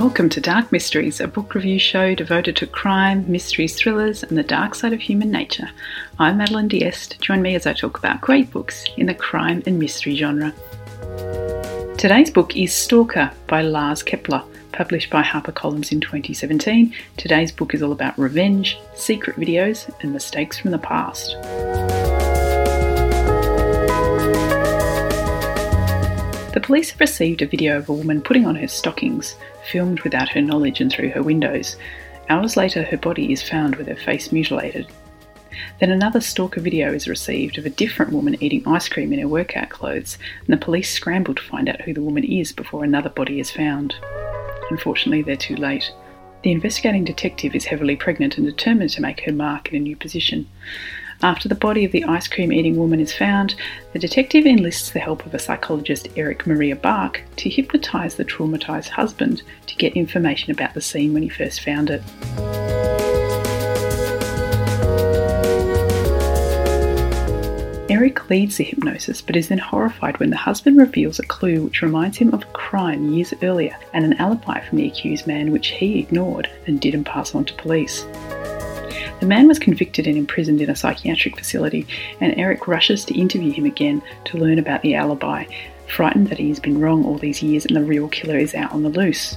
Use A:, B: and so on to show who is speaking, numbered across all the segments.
A: Welcome to Dark Mysteries, a book review show devoted to crime, mysteries, thrillers, and the dark side of human nature. I'm Madeline Diest. Join me as I talk about great books in the crime and mystery genre. Today's book is Stalker by Lars Kepler, published by HarperCollins in 2017. Today's book is all about revenge, secret videos, and mistakes from the past. The police have received a video of a woman putting on her stockings, filmed without her knowledge and through her windows. Hours later, her body is found with her face mutilated. Then another stalker video is received of a different woman eating ice cream in her workout clothes, and the police scramble to find out who the woman is before another body is found. Unfortunately, they're too late. The investigating detective is heavily pregnant and determined to make her mark in a new position. After the body of the ice cream eating woman is found, the detective enlists the help of a psychologist, Erik Maria Bark, to hypnotise the traumatised husband to get information about the scene when he first found it. Erik leads the hypnosis but is then horrified when the husband reveals a clue which reminds him of a crime years earlier and an alibi from the accused man which he ignored and didn't pass on to police. The man was convicted and imprisoned in a psychiatric facility, and Erik rushes to interview him again to learn about the alibi, frightened that he has been wrong all these years and the real killer is out on the loose.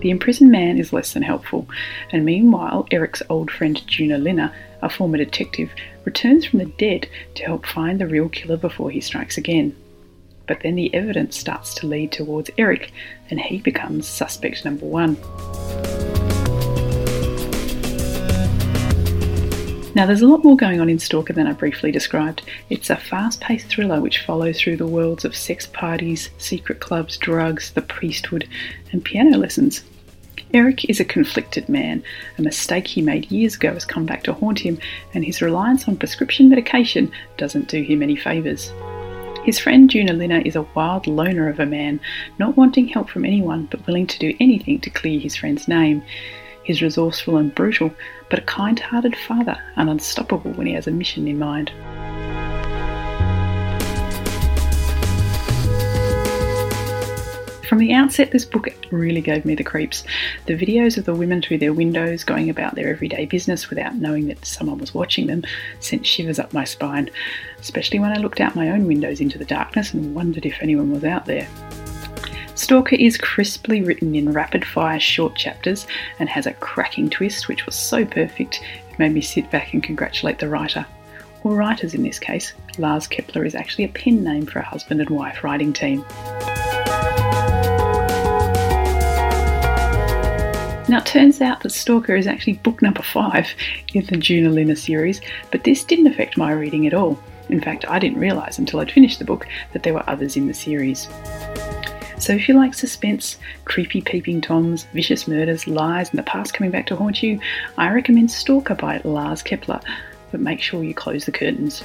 A: The imprisoned man is less than helpful, and meanwhile, Erik's old friend Joona Linna, a former detective, returns from the dead to help find the real killer before he strikes again but then the evidence starts to lead towards Erik, and he becomes suspect number one. Now, there's a lot more going on in Stalker than I briefly described. It's a fast paced thriller which follows through the worlds of sex parties, secret clubs, drugs, the priesthood, and piano lessons. Erik is a conflicted man. A mistake he made years ago has come back to haunt him, and his reliance on prescription medication doesn't do him any favours. His friend Joona Linna is a wild loner of a man, not wanting help from anyone but willing to do anything to clear his friend's name. He's resourceful and brutal, but a kind hearted father and unstoppable when he has a mission in mind. The outset, this book really gave me the creeps. The videos of the women through their windows going about their everyday business without knowing that someone was watching them sent shivers up my spine, especially when I looked out my own windows into the darkness and wondered if anyone was out there. Stalker is crisply written in rapid fire short chapters and has a cracking twist which was so perfect it made me sit back and congratulate the writer. Or writers in this case. Lars Kepler is actually a pen name for a husband and wife writing team. Now, it turns out that Stalker is actually book number five in the Joona series, but this didn't affect my reading at all. In fact, I didn't realise until I'd finished the book that there were others in the series. So, if you like suspense, creepy peeping toms, vicious murders, lies, and the past coming back to haunt you, I recommend Stalker by Lars Kepler, but make sure you close the curtains.